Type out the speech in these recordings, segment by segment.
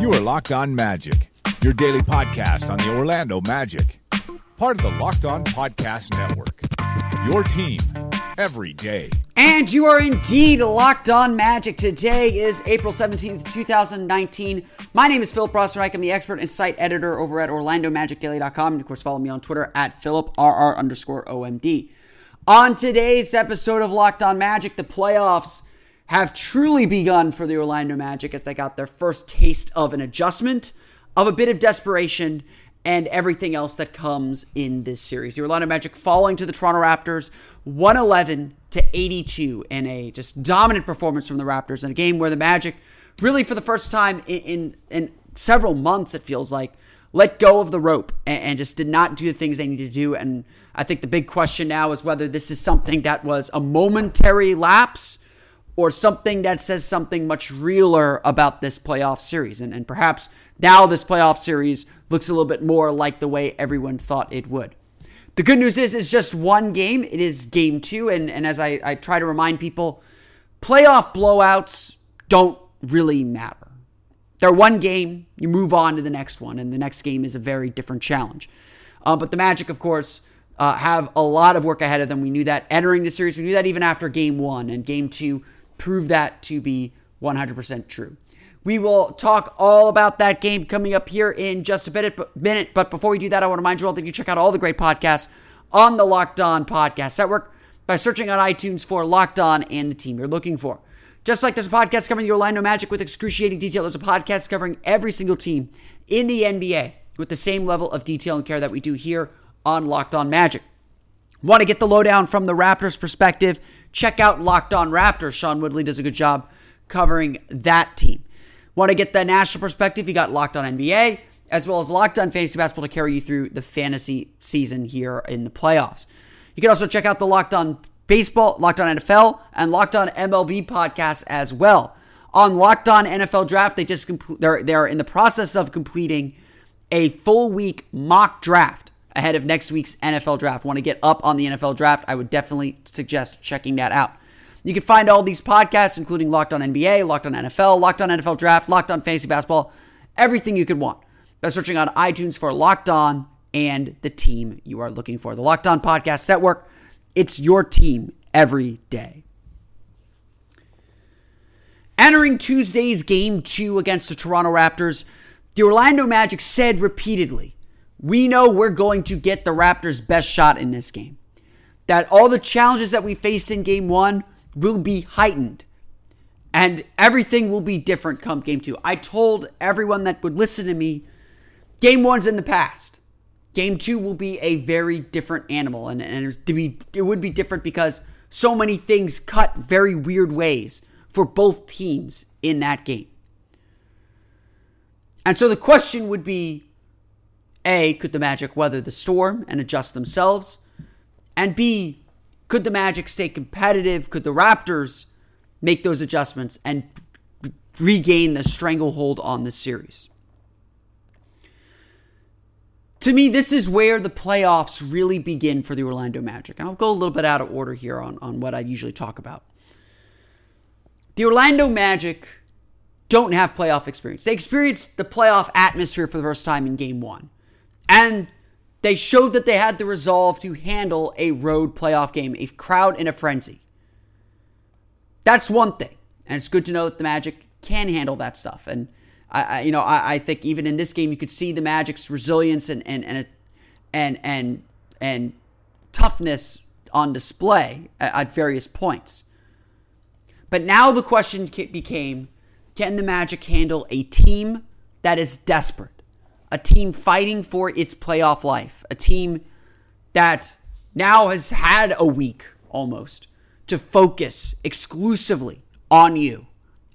You are Locked On Magic, your daily podcast on the Orlando Magic, part of the Locked On Podcast Network. Your team every day. And you are indeed locked on magic. Today is April 17th, 2019. My name is Philip Rossreich. I'm the expert and site editor over at OrlandoMagicDaily.com. And of course, follow me on Twitter at PhilipRR underscore OMD. On today's episode of Locked On Magic, the playoffs have truly begun for the Orlando Magic as they got their first taste of an adjustment, of a bit of desperation, and everything else that comes in this series. The Orlando Magic falling to the Toronto Raptors 111 to 82 in a just dominant performance from the Raptors in a game where the Magic really for the first time in in, in several months it feels like let go of the rope and, and, just did not do the things they needed to do and I think the big question now is whether this is something that was a momentary lapse or something that says something much realer about this playoff series. And, and perhaps now this playoff series looks a little bit more like the way everyone thought it would. The good news is it's just one game. It is game two. And, and as I, I try to remind people, playoff blowouts don't really matter. They're one game, you move on to the next one, and the next game is a very different challenge. Uh, but the Magic, of course, uh, have a lot of work ahead of them. We knew that entering the series. We knew that even after game one and game two prove that to be 100% true. We will talk all about that game coming up here in just a minute. But before we do that, I want to remind you all that you check out all the great podcasts on the Locked On Podcast Network by searching on iTunes for Locked On and the team you're looking for. Just like there's a podcast covering the Orlando Magic with excruciating detail, there's a podcast covering every single team in the NBA with the same level of detail and care that we do here on Locked On Magic. Want to get the lowdown from the Raptors' perspective? Check out Locked On Raptors. Sean Woodley does a good job covering that team. Want to get the national perspective? You got Locked On NBA, as well as Locked On Fantasy Basketball to carry you through the fantasy season here in the playoffs. You can also check out the Locked On Baseball, Locked On NFL, and Locked On MLB podcasts as well. On Locked On NFL Draft, they just compl- they're they're in the process of completing a full week mock draft ahead of next week's NFL draft. Want to get up on the NFL draft? I would definitely suggest checking that out. You can find all these podcasts, including Locked on NBA, Locked on NFL, Locked on NFL Draft, Locked on Fantasy Basketball, everything you could want by searching on iTunes for Locked On and the team you are looking for. The Locked On Podcast Network, it's your team every day. Entering Tuesday's game two against the Toronto Raptors, the Orlando Magic said repeatedly we know we're going to get the Raptors' best shot in this game. That all the challenges that we faced in game one will be heightened. And everything will be different come game two. I told everyone that would listen to me game one's in the past. Game two will be a very different animal. And, and to be, it would be different because so many things cut very weird ways for both teams in that game. And so the question would be a, could the Magic weather the storm and adjust themselves? And B, could the Magic stay competitive? Could the Raptors make those adjustments and regain the stranglehold on the series? To me, this is where the playoffs really begin for the Orlando Magic. And I'll go a little bit out of order here on, on what I usually talk about. The Orlando Magic don't have playoff experience. They experienced the playoff atmosphere for the first time in game one. And they showed that they had the resolve to handle a road playoff game, a crowd in a frenzy. That's one thing. And it's good to know that the Magic can handle that stuff. And I, I you know, I, I, think even in this game, you could see the Magic's resilience and and and and and, and toughness on display at, at various points. But now the question became: Can the Magic handle a team that is desperate? A team fighting for its playoff life, a team that now has had a week almost to focus exclusively on you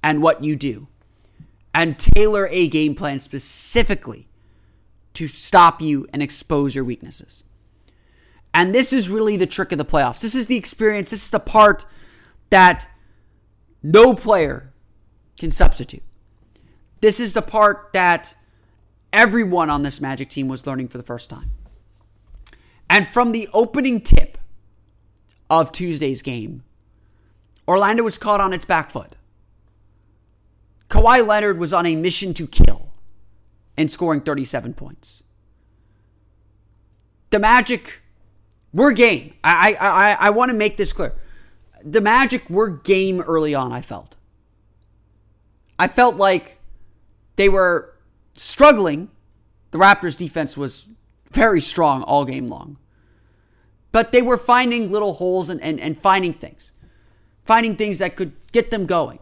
and what you do and tailor a game plan specifically to stop you and expose your weaknesses. And this is really the trick of the playoffs. This is the experience. This is the part that no player can substitute. This is the part that everyone on this Magic team was learning for the first time. And from the opening tip of Tuesday's game, Orlando was caught on its back foot. Kawhi Leonard was on a mission to kill and scoring 37 points. The Magic were game. I I I, I want to make this clear. The Magic were game early on, I felt. I felt like they were struggling. The Raptors defense was very strong all game long. But they were finding little holes and, and, and finding things. Finding things that could get them going.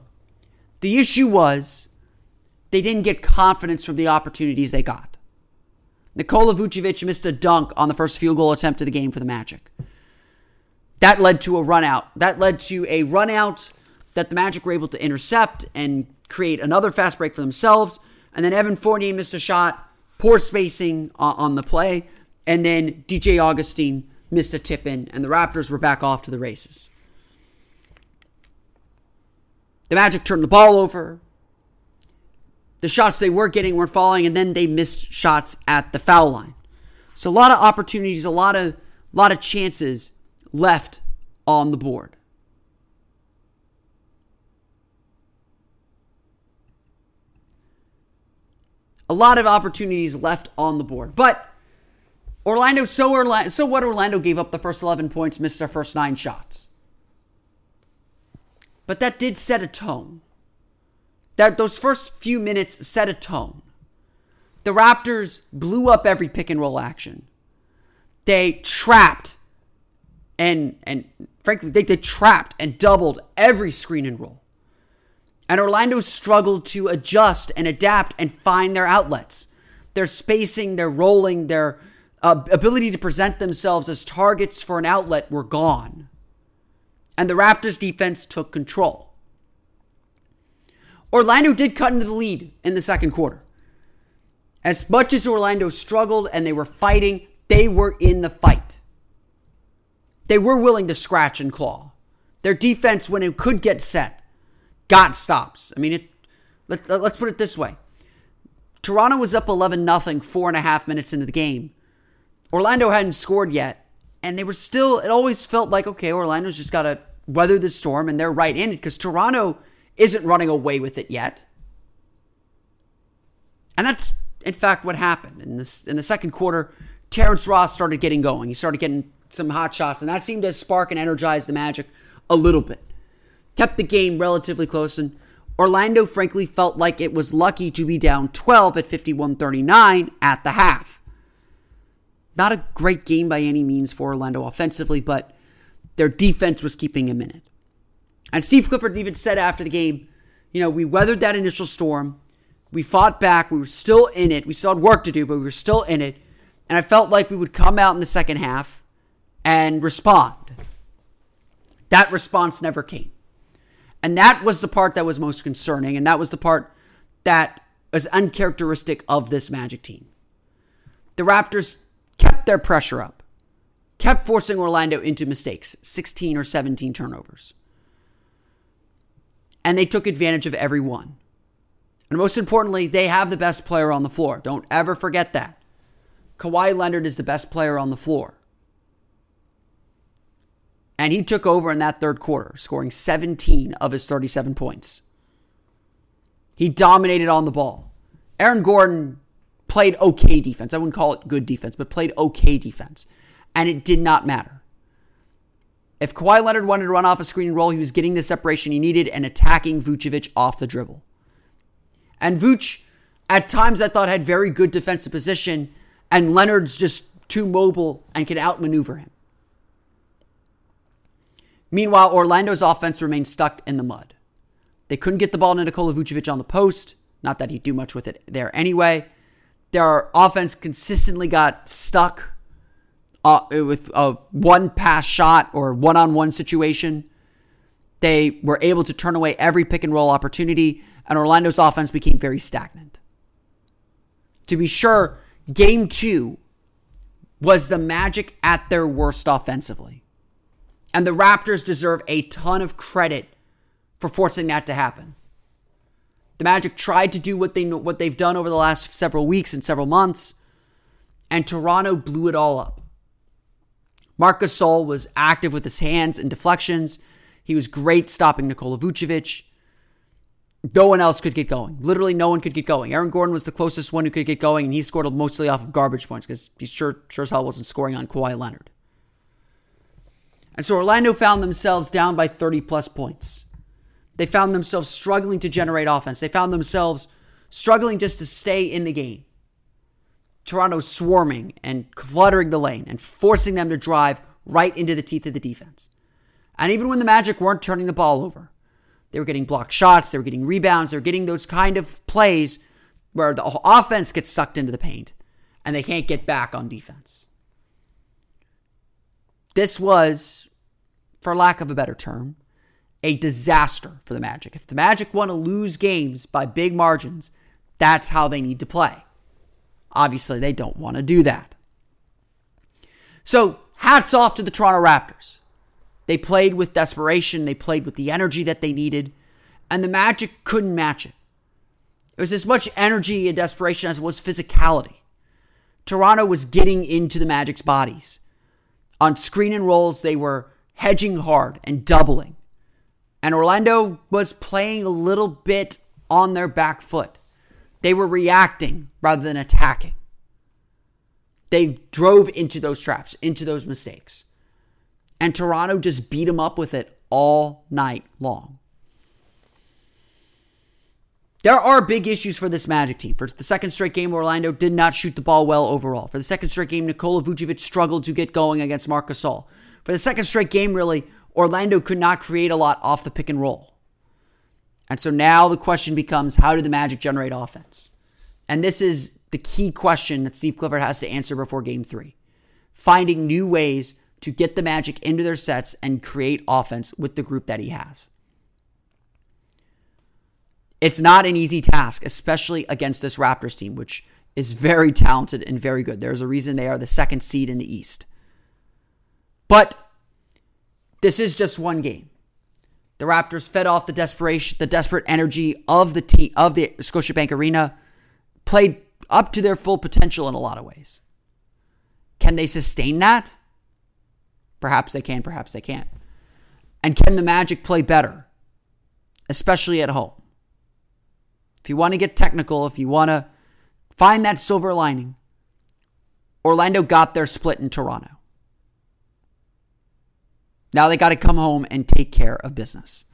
The issue was they didn't get confidence from the opportunities they got. Nikola Vucevic missed a dunk on the first field goal attempt of the game for the Magic. That led to a run out. That led to a run out that the Magic were able to intercept and create another fast break for themselves. And then Evan Fournier missed a shot, poor spacing uh, on the play. And then DJ Augustin missed a tip in, and the Raptors were back off to the races. The Magic turned the ball over. The shots they were getting weren't falling, and then they missed shots at the foul line. So a lot of opportunities, a lot of lot of chances left on the board. A lot of opportunities left on the board. But Orlando, so so what? Orlando gave up the first 11 points, missed their first nine shots. But that did set a tone. That those first few minutes set a tone. The Raptors blew up every pick and roll action. They trapped and and frankly they, they trapped and doubled every screen and roll. And Orlando struggled to adjust and adapt and find their outlets. Their spacing, their rolling, their uh, ability to present themselves as targets for an outlet were gone and the Raptors defense took control. Orlando did cut into the lead in the second quarter. As much as Orlando struggled and they were fighting, they were in the fight. They were willing to scratch and claw. Their defense, when it could get set, got stops. I mean, it, let, us put it this way Toronto was up 11 0, four and a half minutes into the game. Orlando hadn't scored yet, and they were still, it always felt like, okay, Orlando's just got to weather the storm and they're right in it because Toronto isn't running away with it yet. And that's in fact what happened. In this in the second quarter, Terrence Ross started getting going. He started getting some hot shots, and that seemed to spark and energize the Magic a little bit. Kept the game relatively close, and Orlando frankly felt like it was lucky to be down 12 at 51-39 at the half. Not a great game by any means for Orlando offensively, but their defense was keeping him in it. And Steve Clifford even said after the game, you know, we weathered that initial storm. We fought back. We were still in it. We still had work to do, but we were still in it. And I felt like we would come out in the second half and respond. That response never came. And that was the part that was most concerning. And that was the part that was uncharacteristic of this Magic team. The Raptors kept their pressure up kept forcing Orlando into mistakes 16 or 17 turnovers. And they took advantage of every one. And most importantly, they have the best player on the floor. Don't ever forget that. Kawhi Leonard is the best player on the floor. And he took over in that third quarter, scoring 17 of his 37 points. He dominated on the ball. Aaron Gordon played okay defense. I wouldn't call it good defense, but played okay defense and it did not matter. If Kawhi Leonard wanted to run off a screen and roll, he was getting the separation he needed and attacking Vucevic off the dribble. And Vuce, at times, I thought had very good defensive position, and Leonard's just too mobile and can outmaneuver him. Meanwhile, Orlando's offense remained stuck in the mud. They couldn't get the ball to Nikola Vucevic on the post. Not that he'd do much with it there anyway. Their offense consistently got stuck uh, with a one pass shot or one on one situation. They were able to turn away every pick and roll opportunity, and Orlando's offense became very stagnant. To be sure, game two was the Magic at their worst offensively. And the Raptors deserve a ton of credit for forcing that to happen. The Magic tried to do what they what they've done over the last several weeks and several months, and Toronto blew it all up. Marc Gasol was active with his hands and deflections. He was great stopping Nikola Vucevic. No one else could get going. Literally, no one could get going. Aaron Gordon was the closest one who could get going, and he scored mostly off of garbage points because he sure, sure as hell wasn't scoring on Kawhi Leonard. And so Orlando found themselves down by 30 plus points. They found themselves struggling to generate offense. They found themselves struggling just to stay in the game. Toronto swarming and cluttering the lane and forcing them to drive right into the teeth of the defense. And even when the Magic weren't turning the ball over, they were getting blocked shots, they were getting rebounds, they were getting those kind of plays where the offense gets sucked into the paint and they can't get back on defense. This was, for lack of a better term, a disaster for the Magic. If the Magic want to lose games by big margins, that's how they need to play. Obviously, they don't want to do that. So, hats off to the Toronto Raptors. They played with desperation, they played with the energy that they needed, and the Magic couldn't match it. It was as much energy and desperation as it was physicality. Toronto was getting into the Magic's bodies. On screen and rolls, they were hedging hard and doubling. And Orlando was playing a little bit on their back foot. They were reacting rather than attacking. They drove into those traps, into those mistakes. And Toronto just beat them up with it all night long. There are big issues for this Magic team. For the second straight game, Orlando did not shoot the ball well overall. For the second straight game, Nikola Vucevic struggled to get going against Marc Gasol. For the second straight game, really, Orlando could not create a lot off the pick and roll. And so now the question becomes how do the Magic generate offense? And this is the key question that Steve Clifford has to answer before game three. Finding new ways to get the Magic into their sets and create offense with the group that he has. It's not an easy task, especially against this Raptors team, which is very talented and very good. There's a reason they are the second seed in the East. But this is just one game. The Raptors fed off the desperation, the desperate energy of the team of the Scotiabank Arena, played up to their full potential in a lot of ways. Can they sustain that? Perhaps they can, perhaps they can't. And can the Magic play better, especially at home? If you want to get technical, if you want to find that silver lining, Orlando got their split in Toronto. Now they got to come home and take care of business.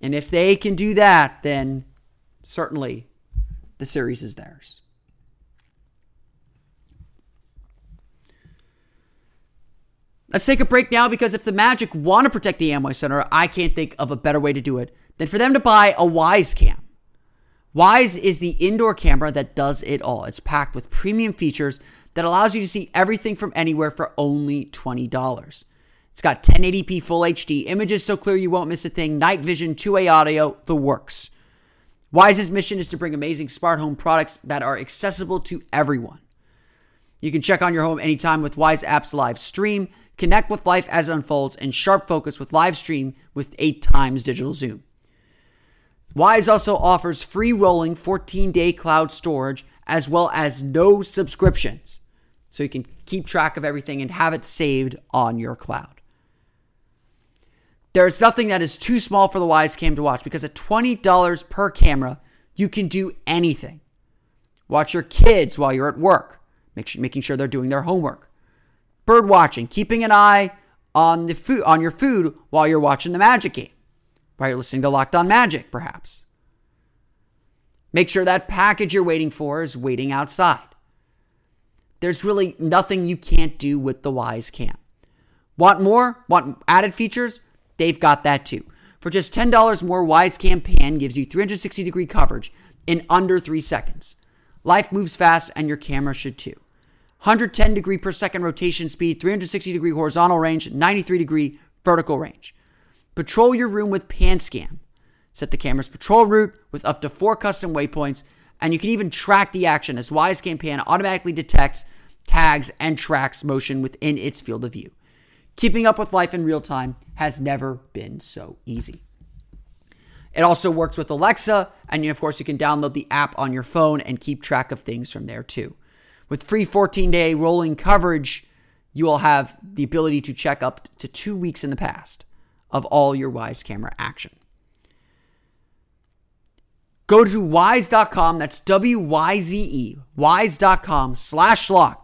And if they can do that, then certainly the series is theirs. Let's take a break now because if the Magic want to protect the Amway Center, I can't think of a better way to do it than for them to buy a Wyze Cam. Wyze is the indoor camera that does it all. It's packed with premium features that allows you to see everything from anywhere for only $20. It's got 1080p full HD, images so clear you won't miss a thing, night vision, two-way audio, the works. Wyze's mission is to bring amazing smart home products that are accessible to everyone. You can check on your home anytime with Wyze App's live stream, connect with life as it unfolds, and sharp focus with live stream with 8 times digital zoom. Wyze also offers free rolling 14 day cloud storage as well as no subscriptions. So you can keep track of everything and have it saved on your cloud. There's nothing that is too small for the Wyze Cam to watch because at $20 per camera, you can do anything. Watch your kids while you're at work, make sure, making sure they're doing their homework. Bird watching, keeping an eye on the food on your food while you're watching the Magic game, while you're listening to Locked On Magic, perhaps. Make sure that package you're waiting for is waiting outside. There's really nothing you can't do with the Wyze Cam. Want more? Want added features? They've got that too. For just $10 more, Wyze Cam Pan gives you 360 degree coverage in under three seconds. Life moves fast, and your camera should too. 110 degree per second rotation speed, 360 degree horizontal range, 93 degree vertical range. Patrol your room with Pan Scan. Set the camera's patrol route with up to four custom waypoints, and you can even track the action as Wyze Cam Pan automatically detects, tags, and tracks motion within its field of view. Keeping up with life in real time has never been so easy. It also works with Alexa, and of course, you can download the app on your phone and keep track of things from there too. With free 14 day rolling coverage, you will have the ability to check up to two weeks in the past of all your Wyze camera action. Go to wyze.com, that's W Y Z E, wyze.com slash locked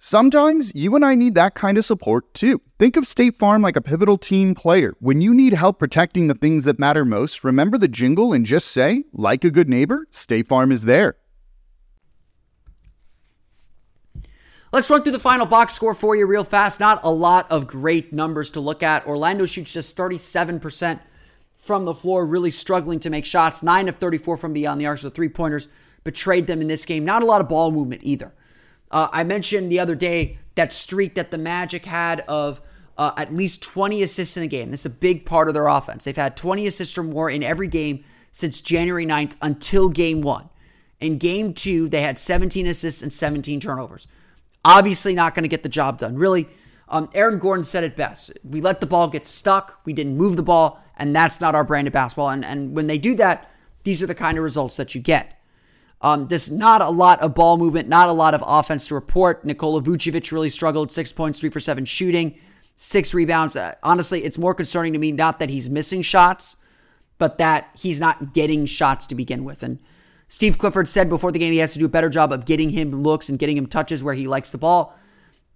Sometimes you and I need that kind of support too. Think of State Farm like a pivotal team player. When you need help protecting the things that matter most, remember the jingle and just say, like a good neighbor, State Farm is there. Let's run through the final box score for you real fast. Not a lot of great numbers to look at. Orlando shoots just 37% from the floor, really struggling to make shots. 9 of 34 from beyond the arc, so three pointers betrayed them in this game. Not a lot of ball movement either. Uh, I mentioned the other day that streak that the Magic had of uh, at least 20 assists in a game. This is a big part of their offense. They've had 20 assists or more in every game since January 9th until game one. In game two, they had 17 assists and 17 turnovers. Obviously, not going to get the job done. Really, um, Aaron Gordon said it best. We let the ball get stuck, we didn't move the ball, and that's not our brand of basketball. And, and when they do that, these are the kind of results that you get. Um, just not a lot of ball movement, not a lot of offense to report. Nikola Vucevic really struggled. Six points, three for seven shooting, six rebounds. Uh, honestly, it's more concerning to me not that he's missing shots, but that he's not getting shots to begin with. And Steve Clifford said before the game he has to do a better job of getting him looks and getting him touches where he likes the ball.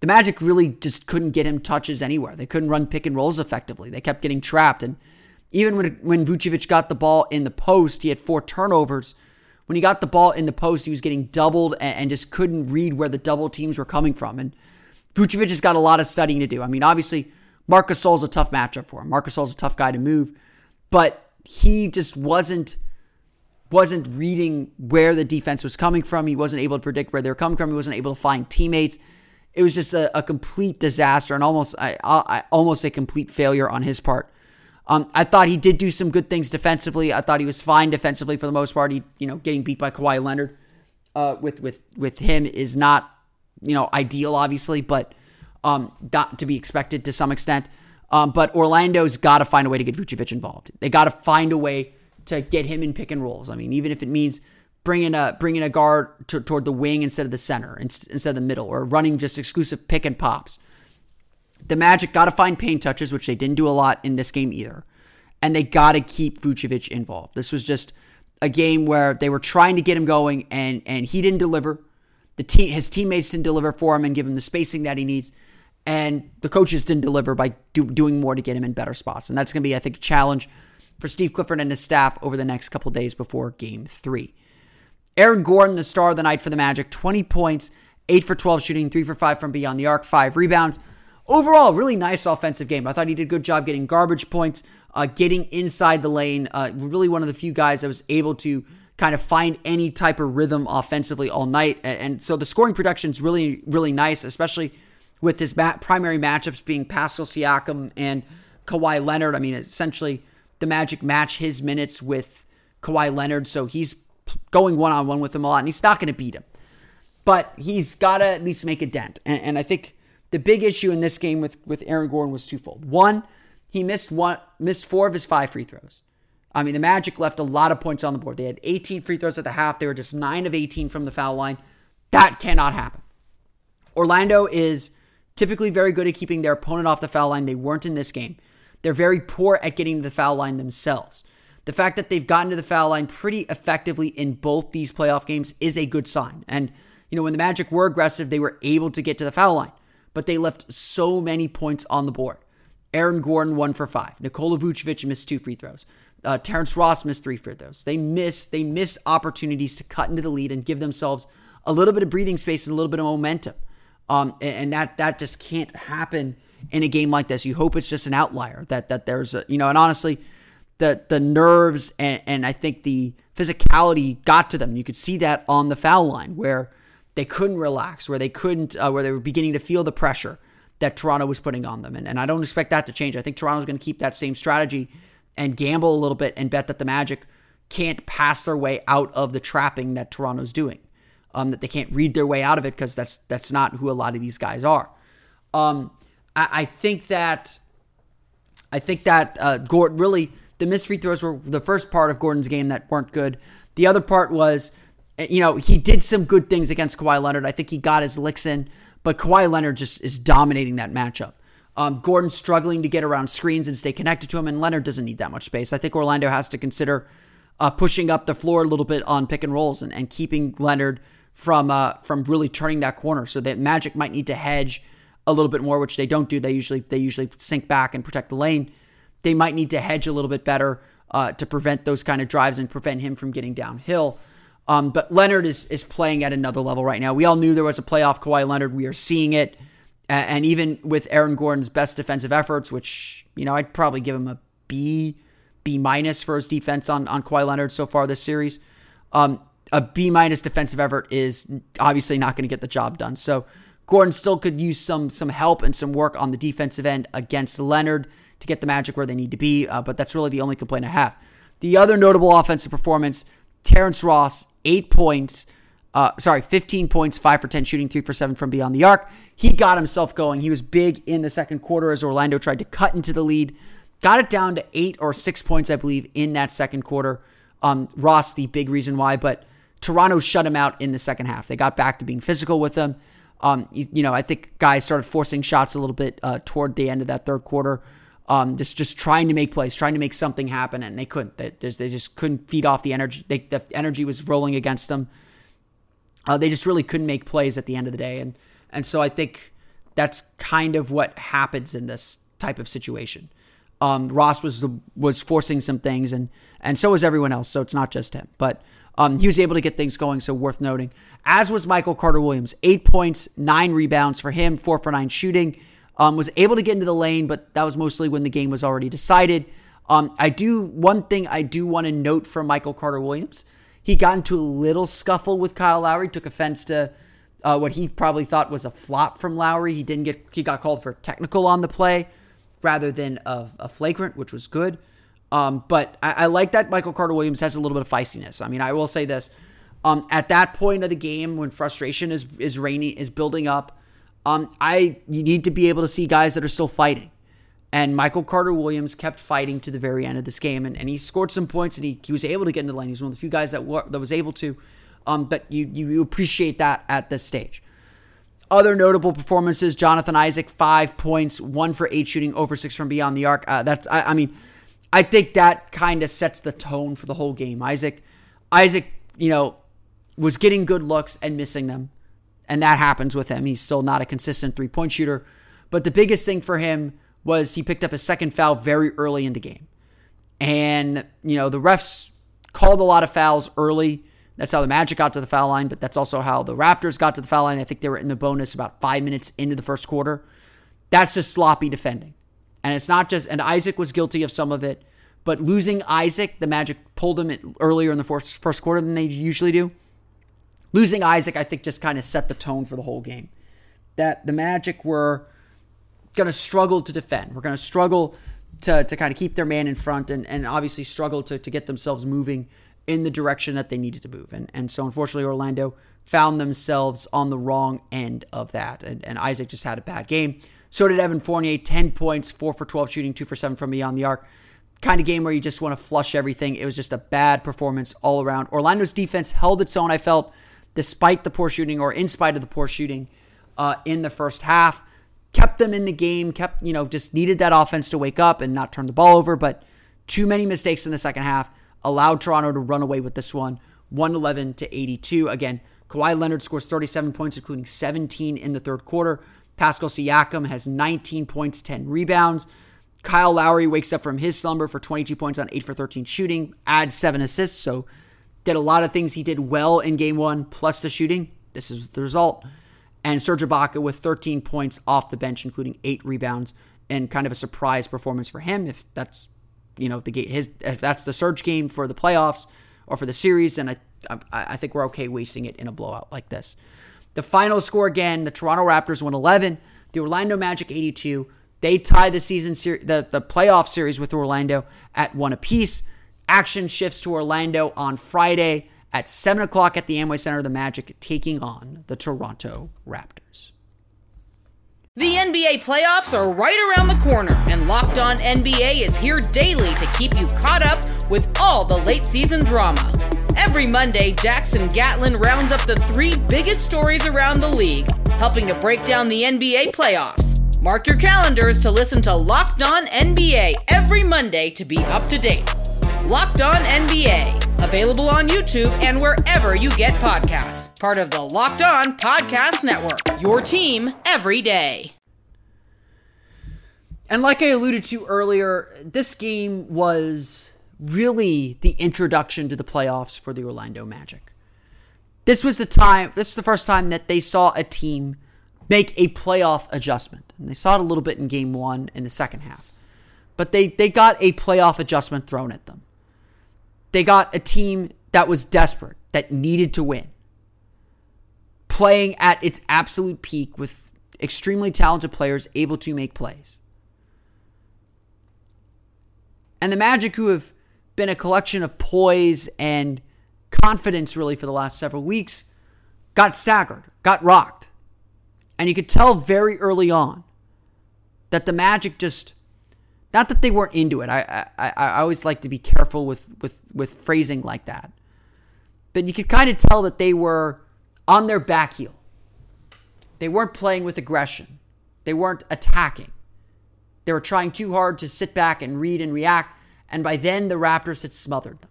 The Magic really just couldn't get him touches anywhere. They couldn't run pick and rolls effectively. They kept getting trapped. And even when, when Vucevic got the ball in the post, he had four turnovers when he got the ball in the post, he was getting doubled and, and just couldn't read where the double teams were coming from. And Vucevic has got a lot of studying to do. I mean, obviously, Marc Gasol's a tough matchup for him. Marc Gasol's a tough guy to move, but he just wasn't wasn't reading where the defense was coming from. He wasn't able to predict where they were coming from. He wasn't able to find teammates. It was just a, a complete disaster and almost I, I, almost a complete failure on his part. Um, I thought he did do some good things defensively. I thought he was fine defensively for the most part. He, you know, getting beat by Kawhi Leonard uh, with with with him is not, you know, ideal, obviously, but um, not to be expected to some extent. Um, but Orlando's got to find a way to get Vucevic involved. They got to find a way to get him in pick and rolls. I mean, even if it means bringing a bringing a guard to, toward the wing instead of the center, instead of the middle, or running just exclusive pick and pops. The Magic got to find paint touches, which they didn't do a lot in this game either. And they got to keep Vucevic involved. This was just a game where they were trying to get him going, and and he didn't deliver. The team, his teammates didn't deliver for him and give him the spacing that he needs, and the coaches didn't deliver by do, doing more to get him in better spots. And that's going to be, I think, a challenge for Steve Clifford and his staff over the next couple days before Game Three. Aaron Gordon, the star of the night for the Magic, 20 points, 8 for 12 shooting, 3 for 5 from beyond the arc, 5 rebounds. Overall, really nice offensive game. I thought he did a good job getting garbage points, uh, getting inside the lane. Uh, really one of the few guys that was able to kind of find any type of rhythm offensively all night. And, and so the scoring production is really, really nice, especially with his primary matchups being Pascal Siakam and Kawhi Leonard. I mean, essentially, the Magic match his minutes with Kawhi Leonard, so he's going one on one with him a lot, and he's not going to beat him. But he's got to at least make a dent. And, and I think the big issue in this game with, with Aaron Gordon was twofold. One, he missed one missed four of his five free throws. I mean, the Magic left a lot of points on the board. They had 18 free throws at the half. They were just 9 of 18 from the foul line. That cannot happen. Orlando is typically very good at keeping their opponent off the foul line. They weren't in this game. They're very poor at getting to the foul line themselves. The fact that they've gotten to the foul line pretty effectively in both these playoff games is a good sign. And, you know, when the Magic were aggressive, they were able to get to the foul line, but they left so many points on the board. Aaron Gordon, one for five. Nikola Vucevic missed two free throws. Uh, Terrence Ross missed three free throws. They missed, they missed opportunities to cut into the lead and give themselves a little bit of breathing space and a little bit of momentum. Um, and that that just can't happen in a game like this. You hope it's just an outlier that that there's a you know, and honestly, the the nerves and, and I think the physicality got to them. You could see that on the foul line where they couldn't relax, where they couldn't, uh, where they were beginning to feel the pressure that Toronto was putting on them. And, and I don't expect that to change. I think Toronto's going to keep that same strategy and gamble a little bit and bet that the Magic can't pass their way out of the trapping that Toronto's doing. Um, that they can't read their way out of it because that's that's not who a lot of these guys are. Um, I, I think that I think that uh, Gordon really the missed free throws were the first part of Gordon's game that weren't good. The other part was, you know, he did some good things against Kawhi Leonard. I think he got his licks in, but Kawhi Leonard just is dominating that matchup. Um, Gordon struggling to get around screens and stay connected to him, and Leonard doesn't need that much space. I think Orlando has to consider uh, pushing up the floor a little bit on pick and rolls and, and keeping Leonard from uh, from really turning that corner. So that Magic might need to hedge a little bit more, which they don't do. They usually they usually sink back and protect the lane. They might need to hedge a little bit better uh, to prevent those kind of drives and prevent him from getting downhill. Um, but Leonard is is playing at another level right now. We all knew there was a playoff Kawhi Leonard. We are seeing it, and even with Aaron Gordon's best defensive efforts, which you know I'd probably give him a B, B minus for his defense on on Kawhi Leonard so far this series. Um, a B minus defensive effort is obviously not going to get the job done. So Gordon still could use some some help and some work on the defensive end against Leonard to get the Magic where they need to be. Uh, but that's really the only complaint I have. The other notable offensive performance: Terrence Ross, eight points. Uh, sorry, 15 points, 5 for 10 shooting, 3 for 7 from beyond the arc. He got himself going. He was big in the second quarter as Orlando tried to cut into the lead. Got it down to 8 or 6 points, I believe, in that second quarter. Um, Ross, the big reason why, but Toronto shut him out in the second half. They got back to being physical with him. Um, you, you, know, I think guys started forcing shots a little bit uh, toward the end of that third quarter. Um, just just trying to make plays, trying to make something happen, and they couldn't. They, they just couldn't feed off the energy. They, the energy was rolling against them. Uh, they just really couldn't make plays at the end of the day, and and so I think that's kind of what happens in this type of situation. Um, Ross was the, was forcing some things, and and so was everyone else. So it's not just him, but um, he was able to get things going, so worth noting. As was Michael Carter Williams, eight points, nine rebounds for him, four for nine shooting. Um, was able to get into the lane, but that was mostly when the game was already decided. Um, I do one thing I do want to note from Michael Carter Williams. He got into a little scuffle with Kyle Lowry, took offense to uh, what he probably thought was a flop from Lowry. He didn't get he got called for technical on the play rather than a, a flagrant, which was good. Um, but I, I, like that Michael Carter Williams has a little bit of feistiness. I mean, I will say this: um, at that point of the game, when frustration is is raining, is building up, um, I you need to be able to see guys that are still fighting. And Michael Carter Williams kept fighting to the very end of this game, and, and he scored some points, and he, he was able to get into the lane. He's one of the few guys that were, that was able to. Um, but you, you you appreciate that at this stage. Other notable performances: Jonathan Isaac, five points, one for eight shooting, over six from beyond the arc. Uh, that's I, I mean I think that kind of sets the tone for the whole game. Isaac, Isaac, you know, was getting good looks and missing them, and that happens with him. He's still not a consistent three point shooter, but the biggest thing for him was he picked up a second foul very early in the game, and you know the refs called a lot of fouls early. That's how the Magic got to the foul line, but that's also how the Raptors got to the foul line. I think they were in the bonus about five minutes into the first quarter. That's just sloppy defending. And it's not just, and Isaac was guilty of some of it, but losing Isaac, the Magic pulled him earlier in the first, first quarter than they usually do. Losing Isaac, I think, just kind of set the tone for the whole game. That the Magic were going to struggle to defend. We're going to struggle to, to kind of keep their man in front and, and obviously struggle to, to get themselves moving in the direction that they needed to move. And, and so, unfortunately, Orlando found themselves on the wrong end of that. And, and Isaac just had a bad game. So did Evan Fournier, 10 points, 4 for 12 shooting, 2 for 7 from beyond the arc. kind of game where you just want to flush everything. It was just a bad performance all around. Orlando's defense held its own, I felt, despite the poor shooting or in spite of the poor shooting uh, in the first half. Kept them in the game, kept, you know, just needed that offense to wake up and not turn the ball over. But too many mistakes in the second half allowed Toronto to run away with this one 111 to 82. Again, Kawhi Leonard scores 37 points, including 17 in the third quarter. Pascal Siakam has 19 points, 10 rebounds. Kyle Lowry wakes up from his slumber for 22 points on 8 for 13 shooting, adds 7 assists. So, did a lot of things he did well in game one, plus the shooting. This is the result. And Serge Ibaka with 13 points off the bench, including 8 rebounds, and kind of a surprise performance for him. If that's, you know, the his if that's the Serge game for the playoffs or for the series, then I, I, I think we're okay wasting it in a blowout like this. The final score again, the Toronto Raptors won 11, the Orlando Magic 82. They tie the season ser- the, the playoff series with Orlando at one apiece. Action shifts to Orlando on Friday at 7 o'clock at the Amway Center. The Magic taking on the Toronto Raptors. The NBA playoffs are right around the corner, and Locked On NBA is here daily to keep you caught up with all the late season drama. Every Monday, Jackson Gatlin rounds up the three biggest stories around the league, helping to break down the NBA playoffs. Mark your calendars to listen to Locked On NBA every Monday to be up to date. Locked On NBA, available on YouTube and wherever you get podcasts. Part of the Locked On Podcast Network. Your team every day. And like I alluded to earlier, this game was really the introduction to the playoffs for the Orlando Magic. This was the time, this is the first time that they saw a team make a playoff adjustment. And they saw it a little bit in game one in the second half. But they, they got a playoff adjustment thrown at them. They got a team that was desperate, that needed to win, playing at its absolute peak with extremely talented players able to make plays. And the Magic, who have been a collection of poise and confidence really for the last several weeks, got staggered, got rocked. And you could tell very early on that the Magic just not that they weren't into it. I I, I always like to be careful with, with, with phrasing like that. But you could kind of tell that they were on their back heel. They weren't playing with aggression. They weren't attacking. They were trying too hard to sit back and read and react, and by then the Raptors had smothered them.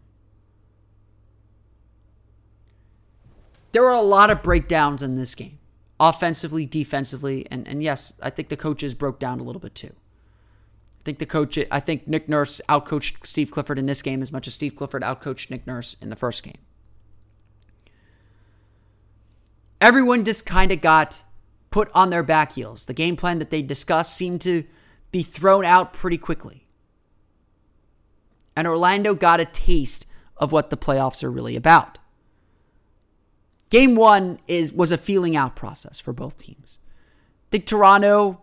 There were a lot of breakdowns in this game offensively, defensively, and and yes, I think the coaches broke down a little bit too. I think the coach, I think Nick Nurse outcoached Steve Clifford in this game as much as Steve Clifford outcoached Nick Nurse in the first game. Everyone just kind of got put on their back heels. The game plan that they discussed seemed to be thrown out pretty quickly. And Orlando got a taste of what the playoffs are really about. Game one is was a feeling out process for both teams. I think Toronto,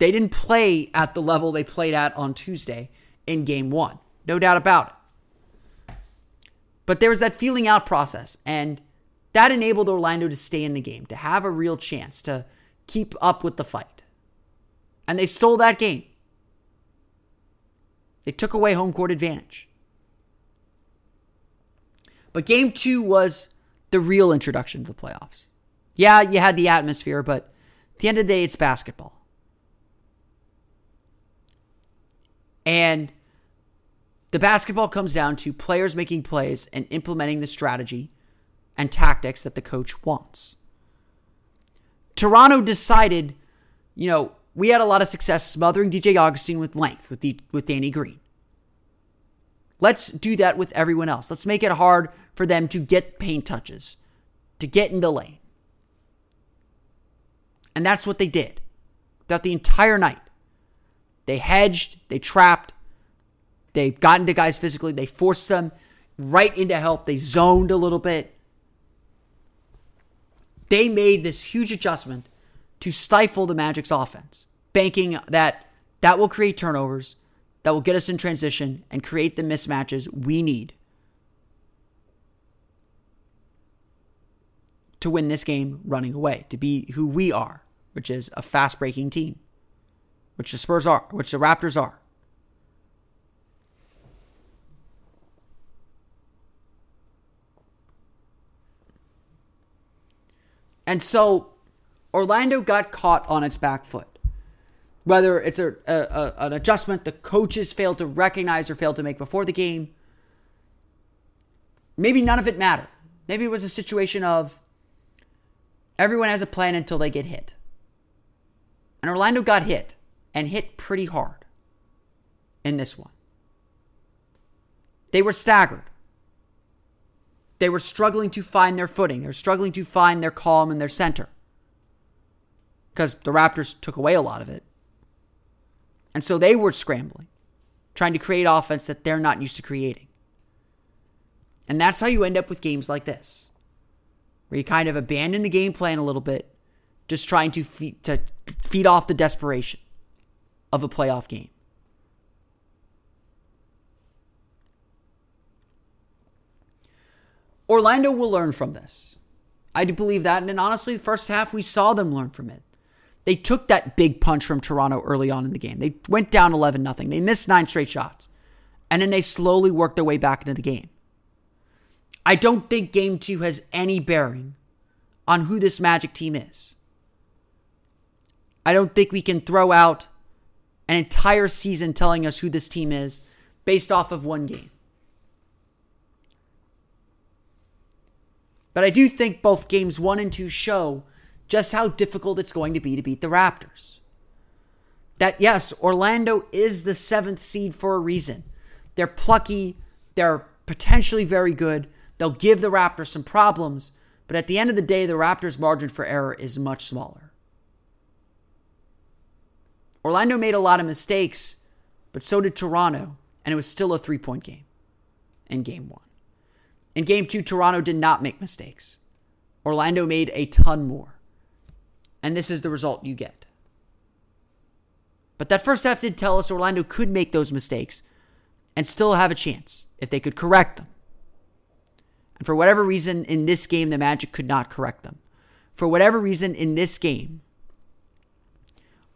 they didn't play at the level they played at on Tuesday in game one. No doubt about it. But there was that feeling out process, and that enabled Orlando to stay in the game, to have a real chance to keep up with the fight. And they stole that game. They took away home court advantage. But game two was the real introduction to the playoffs. Yeah, you had the atmosphere, but at the end of the day, it's basketball. And the basketball comes down to players making plays and implementing the strategy and tactics that the coach wants. Toronto decided, you know, we had a lot of success smothering DJ Augustin with length with, the, with Danny Green. Let's do that with everyone else. Let's make it hard for them to get paint touches, to get in the lane. And that's what they did throughout the entire night. They hedged, they trapped, they got into guys physically, they forced them right into help, they zoned a little bit. They made this huge adjustment to stifle the Magic's offense, banking that that will create turnovers, that will get us in transition and create the mismatches we need to win this game running away, to be who we are, which is a fast breaking team, which the Spurs are, which the Raptors are. And so Orlando got caught on its back foot. Whether it's a, a, a, an adjustment the coaches failed to recognize or failed to make before the game, maybe none of it mattered. Maybe it was a situation of everyone has a plan until they get hit. And Orlando got hit and hit pretty hard in this one. They were staggered. They were struggling to find their footing. They were struggling to find their calm and their center. Because the Raptors took away a lot of it. And so they were scrambling, trying to create offense that they're not used to creating. And that's how you end up with games like this, where you kind of abandon the game plan a little bit, just trying to feed, to feed off the desperation of a playoff game. Orlando will learn from this. I do believe that. And honestly, the first half, we saw them learn from it. They took that big punch from Toronto early on in the game. They went down 11 0. They missed nine straight shots. And then they slowly worked their way back into the game. I don't think game two has any bearing on who this Magic team is. I don't think we can throw out an entire season telling us who this team is based off of one game. But I do think both games one and two show just how difficult it's going to be to beat the Raptors. That, yes, Orlando is the seventh seed for a reason. They're plucky, they're potentially very good, they'll give the Raptors some problems, but at the end of the day, the Raptors' margin for error is much smaller. Orlando made a lot of mistakes, but so did Toronto, and it was still a three point game in game one. In game two, Toronto did not make mistakes. Orlando made a ton more. And this is the result you get. But that first half did tell us Orlando could make those mistakes and still have a chance if they could correct them. And for whatever reason in this game, the Magic could not correct them. For whatever reason in this game,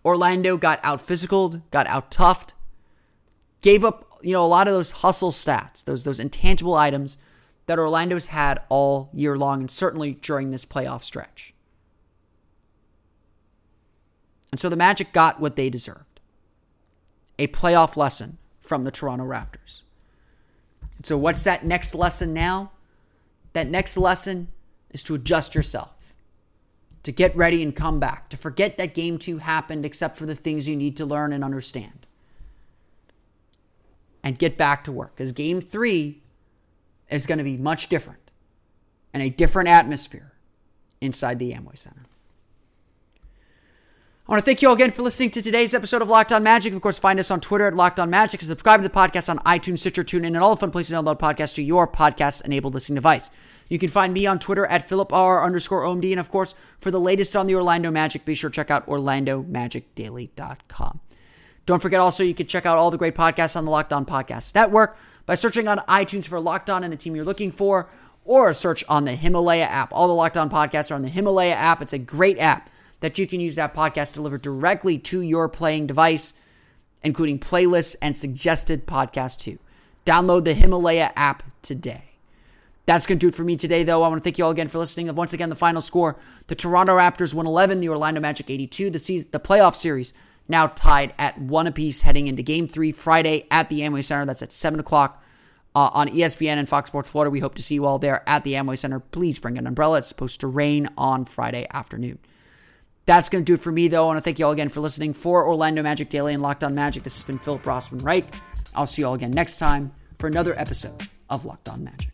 Orlando got out physicaled, got out toughed, gave up, you know, a lot of those hustle stats, those those intangible items that Orlando's had all year long and certainly during this playoff stretch. And so the Magic got what they deserved. A playoff lesson from the Toronto Raptors. And so what's that next lesson now? That next lesson is to adjust yourself, to get ready and come back, to forget that game two happened except for the things you need to learn and understand. And get back to work. Because game three is going to be much different and a different atmosphere inside the Amway Center. I want to thank you all again for listening to today's episode of Locked On Magic. Of course, find us on Twitter at Locked On Magic. Subscribe to the podcast on iTunes, Stitcher, TuneIn, and all the fun places to download podcasts to your podcast-enabled listening device. You can find me on Twitter at PhilipR underscore OMD. And of course, for the latest on the Orlando Magic, be sure to check out OrlandoMagicDaily.com. Don't forget also, you can check out all the great podcasts on the Locked On Podcast Network by searching on iTunes for Locked On and the team you're looking for, or search on the Himalaya app. All the Locked On podcasts are on the Himalaya app. It's a great app that you can use that podcast delivered directly to your playing device, including playlists and suggested podcasts too. Download the Himalaya app today. That's going to do it for me today, though. I want to thank you all again for listening. Once again, the final score the Toronto Raptors 111, the Orlando Magic 82. The, season, the playoff series now tied at one apiece heading into game three Friday at the Amway Center. That's at 7 o'clock uh, on ESPN and Fox Sports Florida. We hope to see you all there at the Amway Center. Please bring an umbrella. It's supposed to rain on Friday afternoon. That's going to do it for me, though. I want to thank you all again for listening. For Orlando Magic Daily and Locked On Magic, this has been Philip Rossman Reich. I'll see you all again next time for another episode of Locked On Magic.